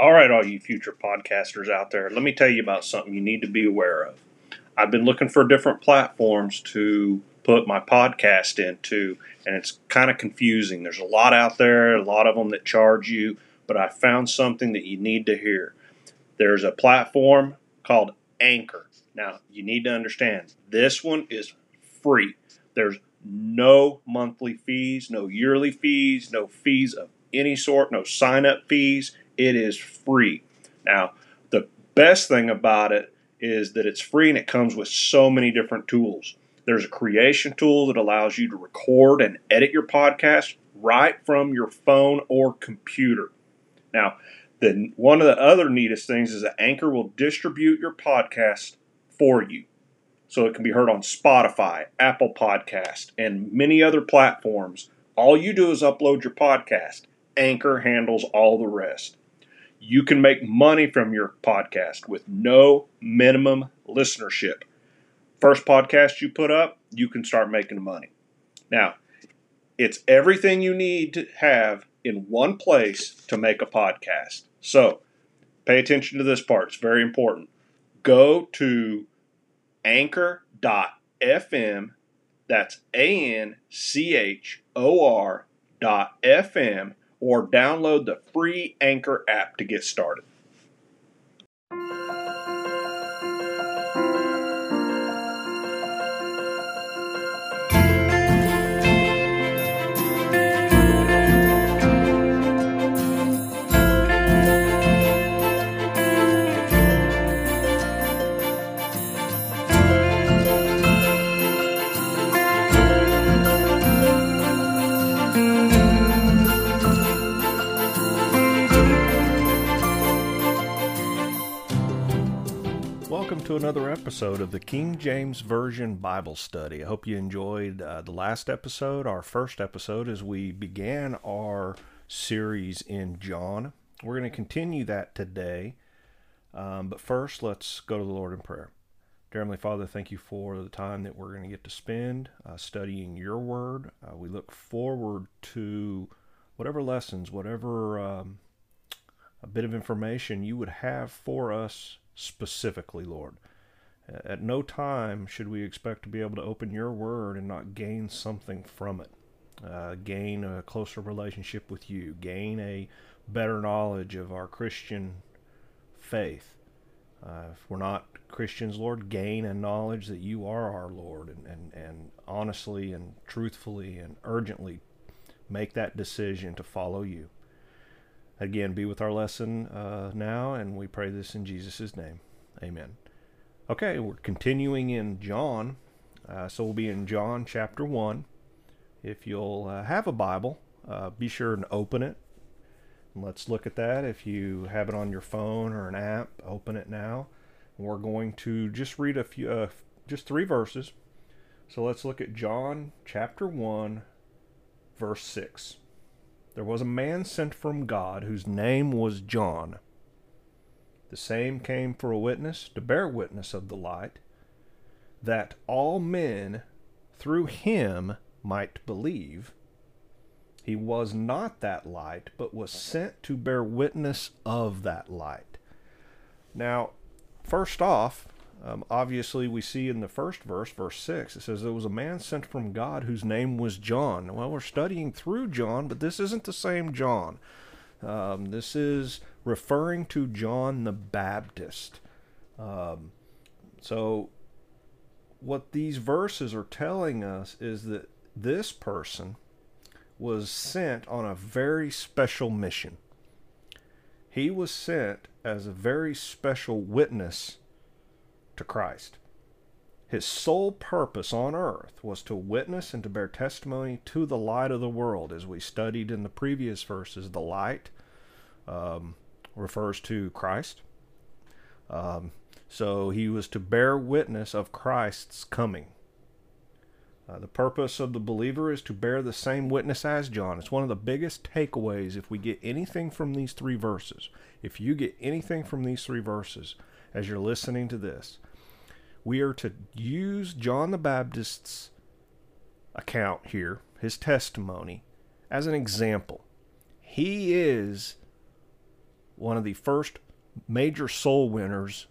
All right, all you future podcasters out there, let me tell you about something you need to be aware of. I've been looking for different platforms to put my podcast into, and it's kind of confusing. There's a lot out there, a lot of them that charge you, but I found something that you need to hear. There's a platform called Anchor. Now, you need to understand this one is free. There's no monthly fees, no yearly fees, no fees of any sort, no sign up fees. It is free. Now, the best thing about it is that it's free and it comes with so many different tools. There's a creation tool that allows you to record and edit your podcast right from your phone or computer. Now, the, one of the other neatest things is that Anchor will distribute your podcast for you. So it can be heard on Spotify, Apple Podcast, and many other platforms. All you do is upload your podcast. Anchor handles all the rest. You can make money from your podcast with no minimum listenership. First podcast you put up, you can start making money. Now, it's everything you need to have in one place to make a podcast. So, pay attention to this part. It's very important. Go to anchor.fm. That's A N C H O R dot FM or download the free Anchor app to get started. Welcome to another episode of the King James Version Bible Study. I hope you enjoyed uh, the last episode, our first episode, as we began our series in John. We're going to continue that today. Um, but first, let's go to the Lord in prayer. Dear Heavenly Father, thank you for the time that we're going to get to spend uh, studying your word. Uh, we look forward to whatever lessons, whatever um, a bit of information you would have for us specifically, Lord. At no time should we expect to be able to open your word and not gain something from it. Uh, gain a closer relationship with you, gain a better knowledge of our Christian faith. Uh, if we're not Christians, Lord, gain a knowledge that you are our Lord and, and, and honestly and truthfully and urgently make that decision to follow you. Again, be with our lesson uh, now, and we pray this in Jesus' name. Amen. Okay, we're continuing in John. Uh, so we'll be in John chapter 1. If you'll uh, have a Bible, uh, be sure and open it. Let's look at that. If you have it on your phone or an app, open it now. We're going to just read a few, uh, just three verses. So let's look at John chapter 1, verse 6. There was a man sent from God whose name was John. The same came for a witness to bear witness of the light, that all men through him might believe. He was not that light, but was sent to bear witness of that light. Now, first off, um, obviously, we see in the first verse, verse 6, it says, There was a man sent from God whose name was John. Well, we're studying through John, but this isn't the same John. Um, this is referring to John the Baptist. Um, so, what these verses are telling us is that this person was sent on a very special mission. He was sent as a very special witness to Christ. His sole purpose on earth was to witness and to bear testimony to the light of the world. As we studied in the previous verses, the light um, refers to Christ. Um, so he was to bear witness of Christ's coming. Uh, the purpose of the believer is to bear the same witness as John. It's one of the biggest takeaways if we get anything from these three verses. If you get anything from these three verses as you're listening to this, we are to use John the Baptist's account here, his testimony, as an example. He is one of the first major soul winners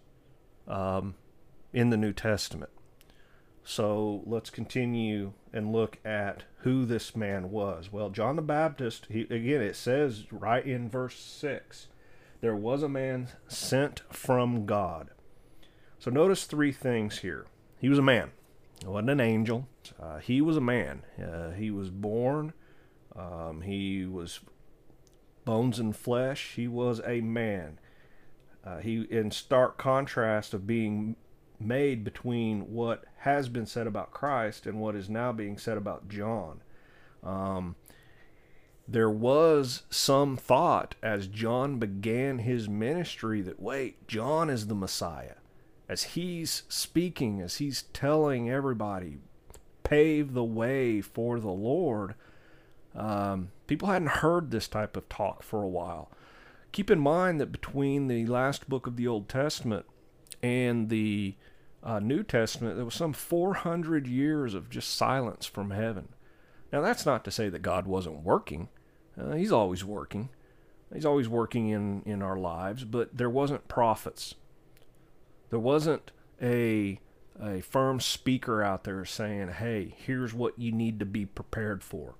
um, in the New Testament. So let's continue and look at who this man was. Well, John the Baptist, he, again, it says right in verse 6 there was a man sent from God. So notice three things here. He was a man, he wasn't an angel. Uh, he was a man. Uh, he was born, um, he was bones and flesh. He was a man. Uh, he, in stark contrast of being made between what has been said about Christ and what is now being said about John. Um, there was some thought as John began his ministry that, wait, John is the Messiah. As he's speaking, as he's telling everybody, pave the way for the Lord, um, people hadn't heard this type of talk for a while. Keep in mind that between the last book of the Old Testament and the uh, New Testament, there was some 400 years of just silence from heaven. Now, that's not to say that God wasn't working. Uh, he's always working. He's always working in, in our lives, but there wasn't prophets. There wasn't a, a firm speaker out there saying, hey, here's what you need to be prepared for.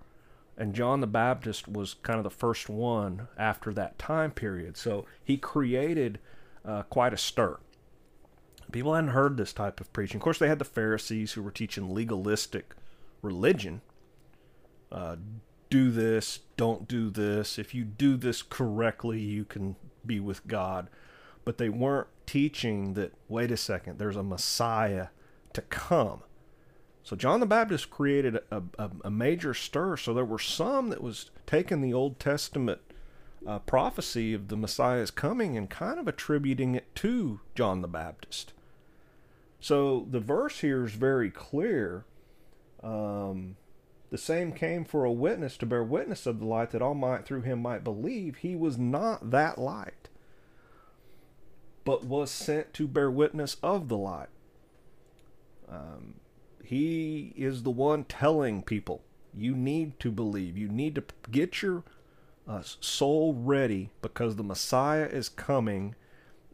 And John the Baptist was kind of the first one after that time period. So he created uh, quite a stir. People hadn't heard this type of preaching. Of course, they had the Pharisees who were teaching legalistic religion. Uh, do this, don't do this. If you do this correctly, you can be with God. But they weren't teaching that, wait a second, there's a Messiah to come. So John the Baptist created a, a, a major stir. So there were some that was taking the Old Testament uh, prophecy of the Messiah's coming and kind of attributing it to John the Baptist. So the verse here is very clear. Um, the same came for a witness to bear witness of the light that all might through him might believe. He was not that light, but was sent to bear witness of the light. Um, he is the one telling people you need to believe. You need to get your uh, soul ready because the Messiah is coming.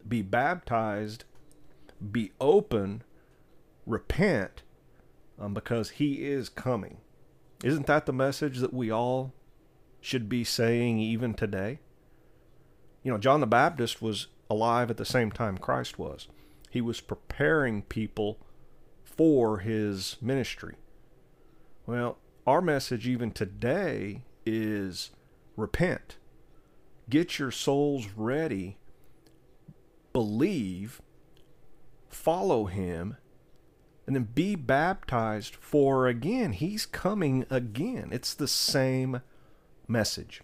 Be baptized be open, repent, um, because he is coming. Isn't that the message that we all should be saying even today? You know, John the Baptist was alive at the same time Christ was. He was preparing people for his ministry. Well, our message even today is repent. Get your souls ready. Believe follow him, and then be baptized for again. He's coming again. It's the same message.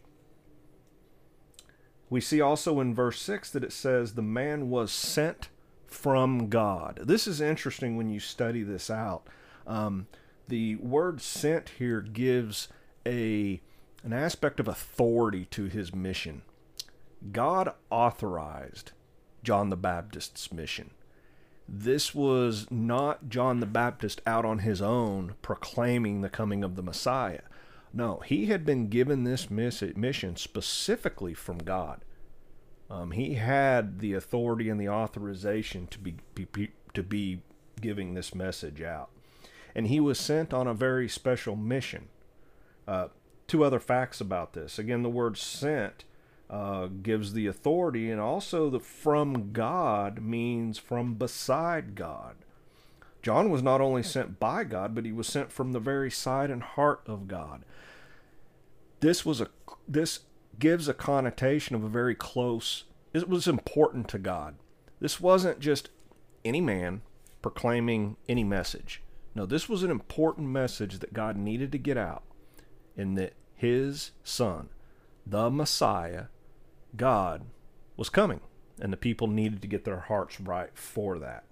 We see also in verse 6 that it says, The man was sent from God. This is interesting when you study this out. Um, the word sent here gives a an aspect of authority to his mission. God authorized John the Baptist's mission this was not John the Baptist out on his own proclaiming the coming of the Messiah. No, he had been given this mission specifically from God. Um, he had the authority and the authorization to be, be, to be giving this message out, and he was sent on a very special mission. Uh, two other facts about this. Again, the word "sent" uh, gives the authority, and also the from God means from beside God. John was not only sent by God, but he was sent from the very side and heart of God. This was a this gives a connotation of a very close. It was important to God. This wasn't just any man proclaiming any message. No, this was an important message that God needed to get out, in that His Son, the Messiah, God was coming, and the people needed to get their hearts right for that.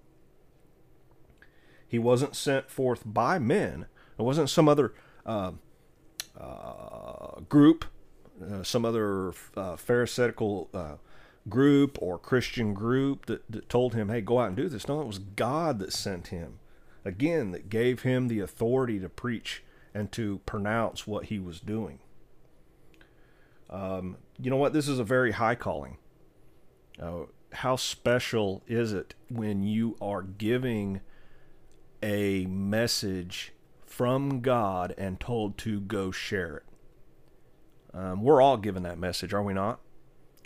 He wasn't sent forth by men. It wasn't some other uh, uh, group, uh, some other uh, Pharisaical uh, group or Christian group that, that told him, hey, go out and do this. No, it was God that sent him. Again, that gave him the authority to preach and to pronounce what he was doing. Um, you know what? This is a very high calling. Uh, how special is it when you are giving a message from God and told to go share it? Um, we're all given that message, are we not?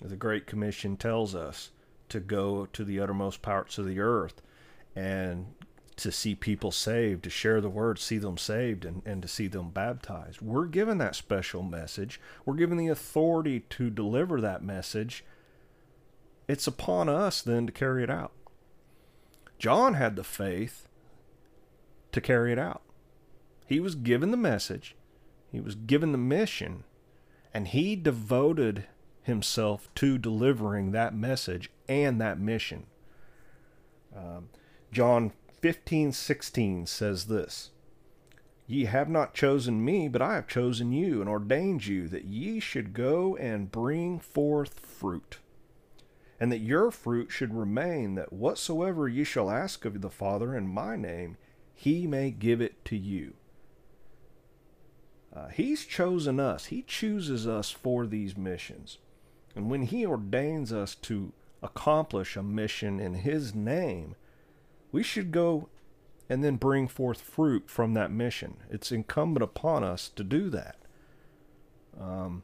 The Great Commission tells us to go to the uttermost parts of the earth and to see people saved, to share the word, see them saved, and, and to see them baptized. We're given that special message. We're given the authority to deliver that message. It's upon us then to carry it out. John had the faith to carry it out. He was given the message, he was given the mission, and he devoted himself to delivering that message and that mission. Um, John 15 16 says this Ye have not chosen me, but I have chosen you and ordained you that ye should go and bring forth fruit, and that your fruit should remain, that whatsoever ye shall ask of the Father in my name, he may give it to you. Uh, he's chosen us. He chooses us for these missions. And when He ordains us to accomplish a mission in His name, we should go and then bring forth fruit from that mission. It's incumbent upon us to do that. Um,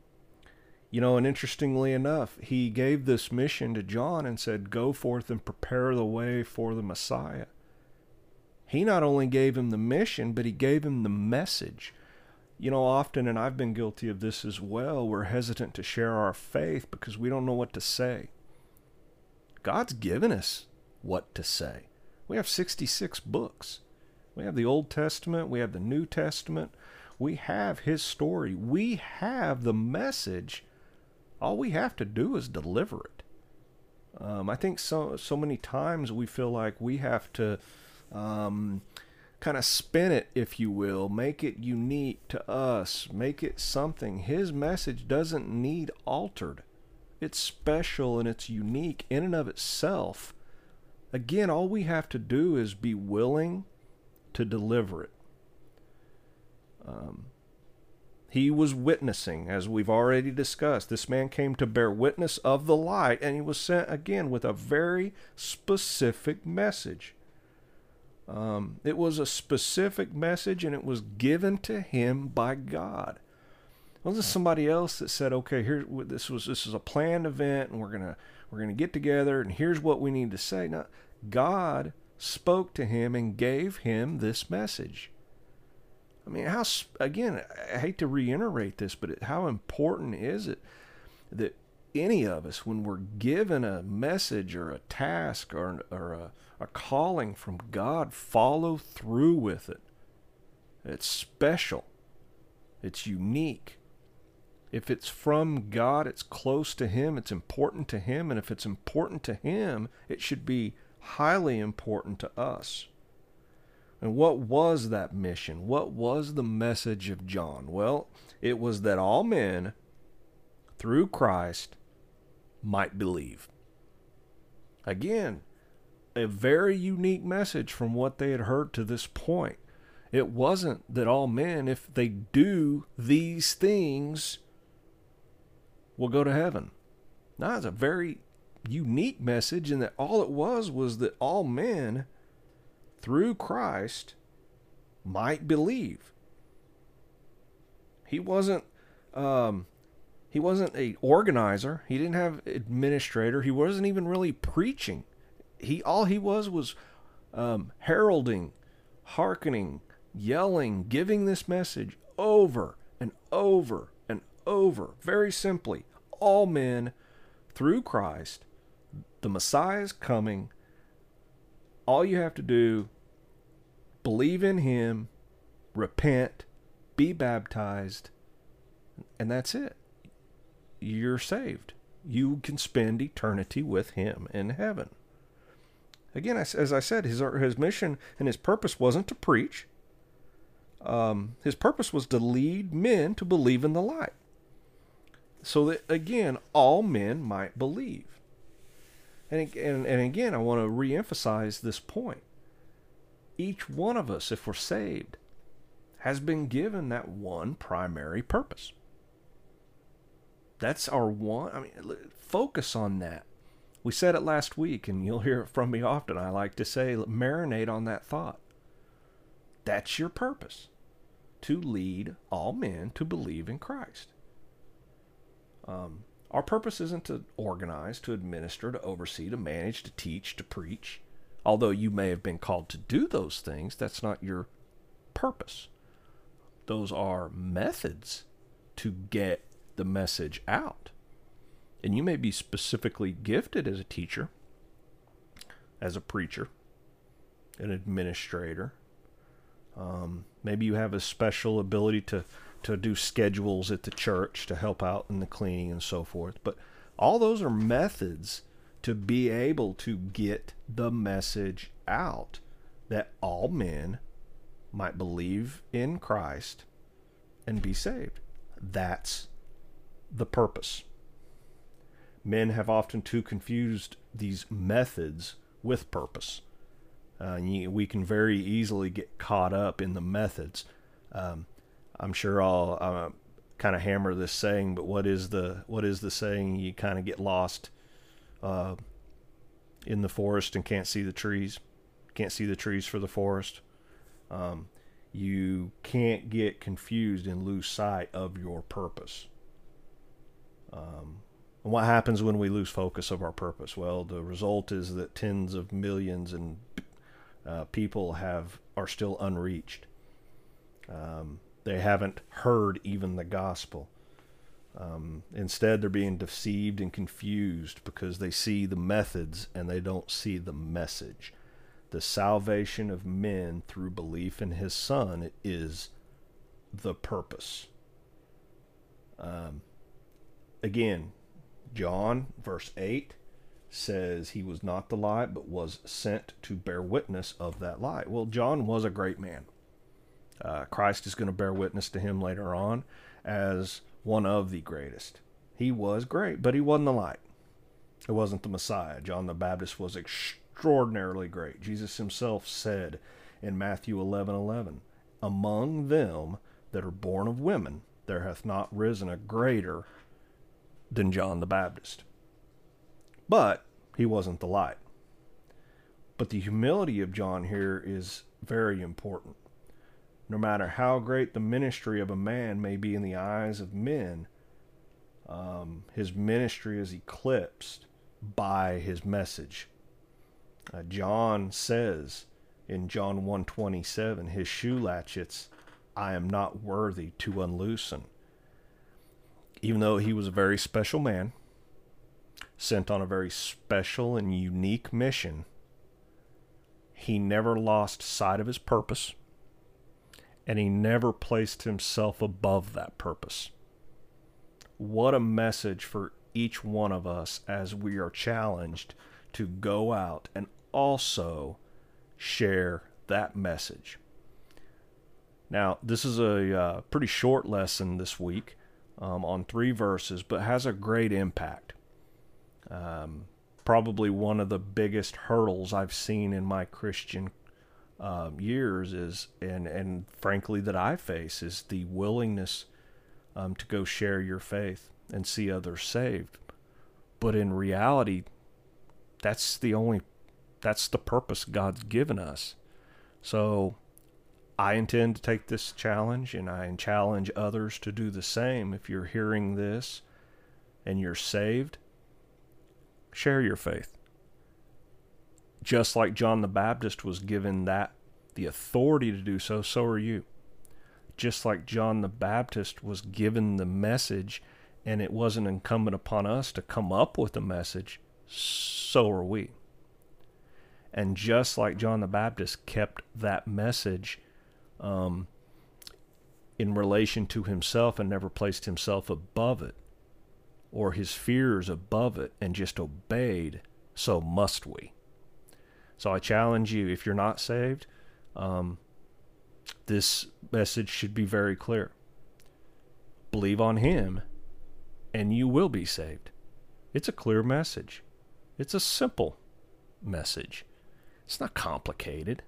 you know, and interestingly enough, he gave this mission to John and said, Go forth and prepare the way for the Messiah. He not only gave him the mission, but he gave him the message. You know, often, and I've been guilty of this as well, we're hesitant to share our faith because we don't know what to say. God's given us what to say. We have 66 books. We have the Old Testament, we have the New Testament, we have His story, we have the message. All we have to do is deliver it. Um, I think so so many times we feel like we have to um, kind of spin it, if you will, make it unique to us, make it something. His message doesn't need altered. It's special and it's unique in and of itself. Again, all we have to do is be willing to deliver it. Um, he was witnessing, as we've already discussed. This man came to bear witness of the light, and he was sent again with a very specific message. Um, it was a specific message and it was given to him by God. It wasn't somebody else that said, "Okay, here this was this is a planned event and we're gonna we're gonna get together and here's what we need to say." No, God spoke to him and gave him this message. I mean, how again? I hate to reiterate this, but how important is it that any of us, when we're given a message or a task or or a a calling from God, follow through with it. It's special, it's unique. If it's from God, it's close to Him, it's important to Him, and if it's important to Him, it should be highly important to us. And what was that mission? What was the message of John? Well, it was that all men, through Christ, might believe. Again, a very unique message from what they had heard to this point. It wasn't that all men, if they do these things, will go to heaven. No, it's a very unique message, and that all it was was that all men, through Christ, might believe. He wasn't. Um, he wasn't a organizer. He didn't have administrator. He wasn't even really preaching he all he was was um, heralding, hearkening, yelling, giving this message over and over and over. Very simply, all men through Christ, the Messiah is coming. All you have to do, believe in Him, repent, be baptized, and that's it. You're saved. You can spend eternity with Him in heaven. Again, as I said, his his mission and his purpose wasn't to preach. Um, his purpose was to lead men to believe in the light, so that again all men might believe. And and, and again, I want to reemphasize this point. Each one of us, if we're saved, has been given that one primary purpose. That's our one. I mean, focus on that. We said it last week, and you'll hear it from me often. I like to say, marinate on that thought. That's your purpose to lead all men to believe in Christ. Um, our purpose isn't to organize, to administer, to oversee, to manage, to teach, to preach. Although you may have been called to do those things, that's not your purpose. Those are methods to get the message out. And you may be specifically gifted as a teacher, as a preacher, an administrator. Um, maybe you have a special ability to, to do schedules at the church to help out in the cleaning and so forth. But all those are methods to be able to get the message out that all men might believe in Christ and be saved. That's the purpose. Men have often too confused these methods with purpose. Uh, we can very easily get caught up in the methods. Um, I'm sure I'll uh, kind of hammer this saying, but what is the what is the saying? You kind of get lost uh, in the forest and can't see the trees, can't see the trees for the forest. Um, you can't get confused and lose sight of your purpose. Um, and what happens when we lose focus of our purpose? Well, the result is that tens of millions and uh, people have are still unreached. Um, they haven't heard even the gospel. Um, instead, they're being deceived and confused because they see the methods and they don't see the message. The salvation of men through belief in his Son is the purpose. Um, again, John, verse 8, says he was not the light, but was sent to bear witness of that light. Well, John was a great man. Uh, Christ is going to bear witness to him later on as one of the greatest. He was great, but he wasn't the light. It wasn't the Messiah. John the Baptist was extraordinarily great. Jesus himself said in Matthew 11 11, Among them that are born of women, there hath not risen a greater than John the Baptist. But he wasn't the light. But the humility of John here is very important. No matter how great the ministry of a man may be in the eyes of men, um, his ministry is eclipsed by his message. Uh, John says in John 127, his shoe latchets I am not worthy to unloosen even though he was a very special man, sent on a very special and unique mission, he never lost sight of his purpose and he never placed himself above that purpose. What a message for each one of us as we are challenged to go out and also share that message. Now, this is a uh, pretty short lesson this week um, on three verses, but has a great impact. Um, probably one of the biggest hurdles I've seen in my Christian um, years is, and and frankly that I face, is the willingness um, to go share your faith and see others saved. But in reality, that's the only, that's the purpose God's given us. So I intend to take this challenge and I challenge others to do the same. If you're hearing this and you're saved, share your faith. Just like John the Baptist was given that the authority to do so, so are you. Just like John the Baptist was given the message and it wasn't incumbent upon us to come up with a message, so are we. And just like John the Baptist kept that message um, in relation to himself and never placed himself above it or his fears above it and just obeyed, so must we. So I challenge you if you're not saved, um, this message should be very clear. Believe on him and you will be saved. It's a clear message. It's a simple message. It's not complicated.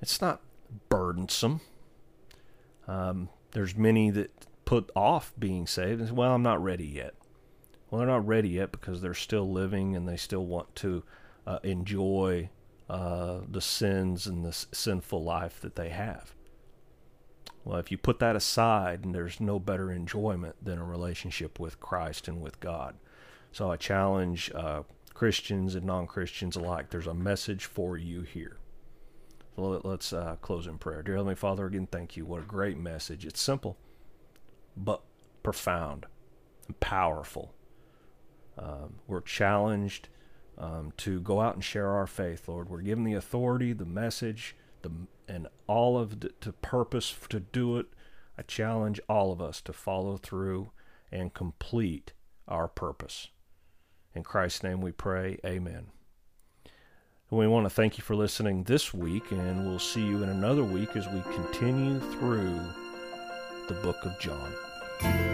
It's not burdensome. Um, there's many that put off being saved and say, well, I'm not ready yet. Well, they're not ready yet because they're still living and they still want to uh, enjoy uh, the sins and the sinful life that they have. Well, if you put that aside, and there's no better enjoyment than a relationship with Christ and with God. So I challenge uh, Christians and non Christians alike. There's a message for you here. So let's uh, close in prayer. Dear Heavenly Father, again, thank you. What a great message. It's simple, but profound and powerful. Um, we're challenged um, to go out and share our faith, Lord. We're given the authority, the message, the and all of the to purpose to do it. I challenge all of us to follow through and complete our purpose. In Christ's name we pray. Amen. We want to thank you for listening this week, and we'll see you in another week as we continue through the book of John.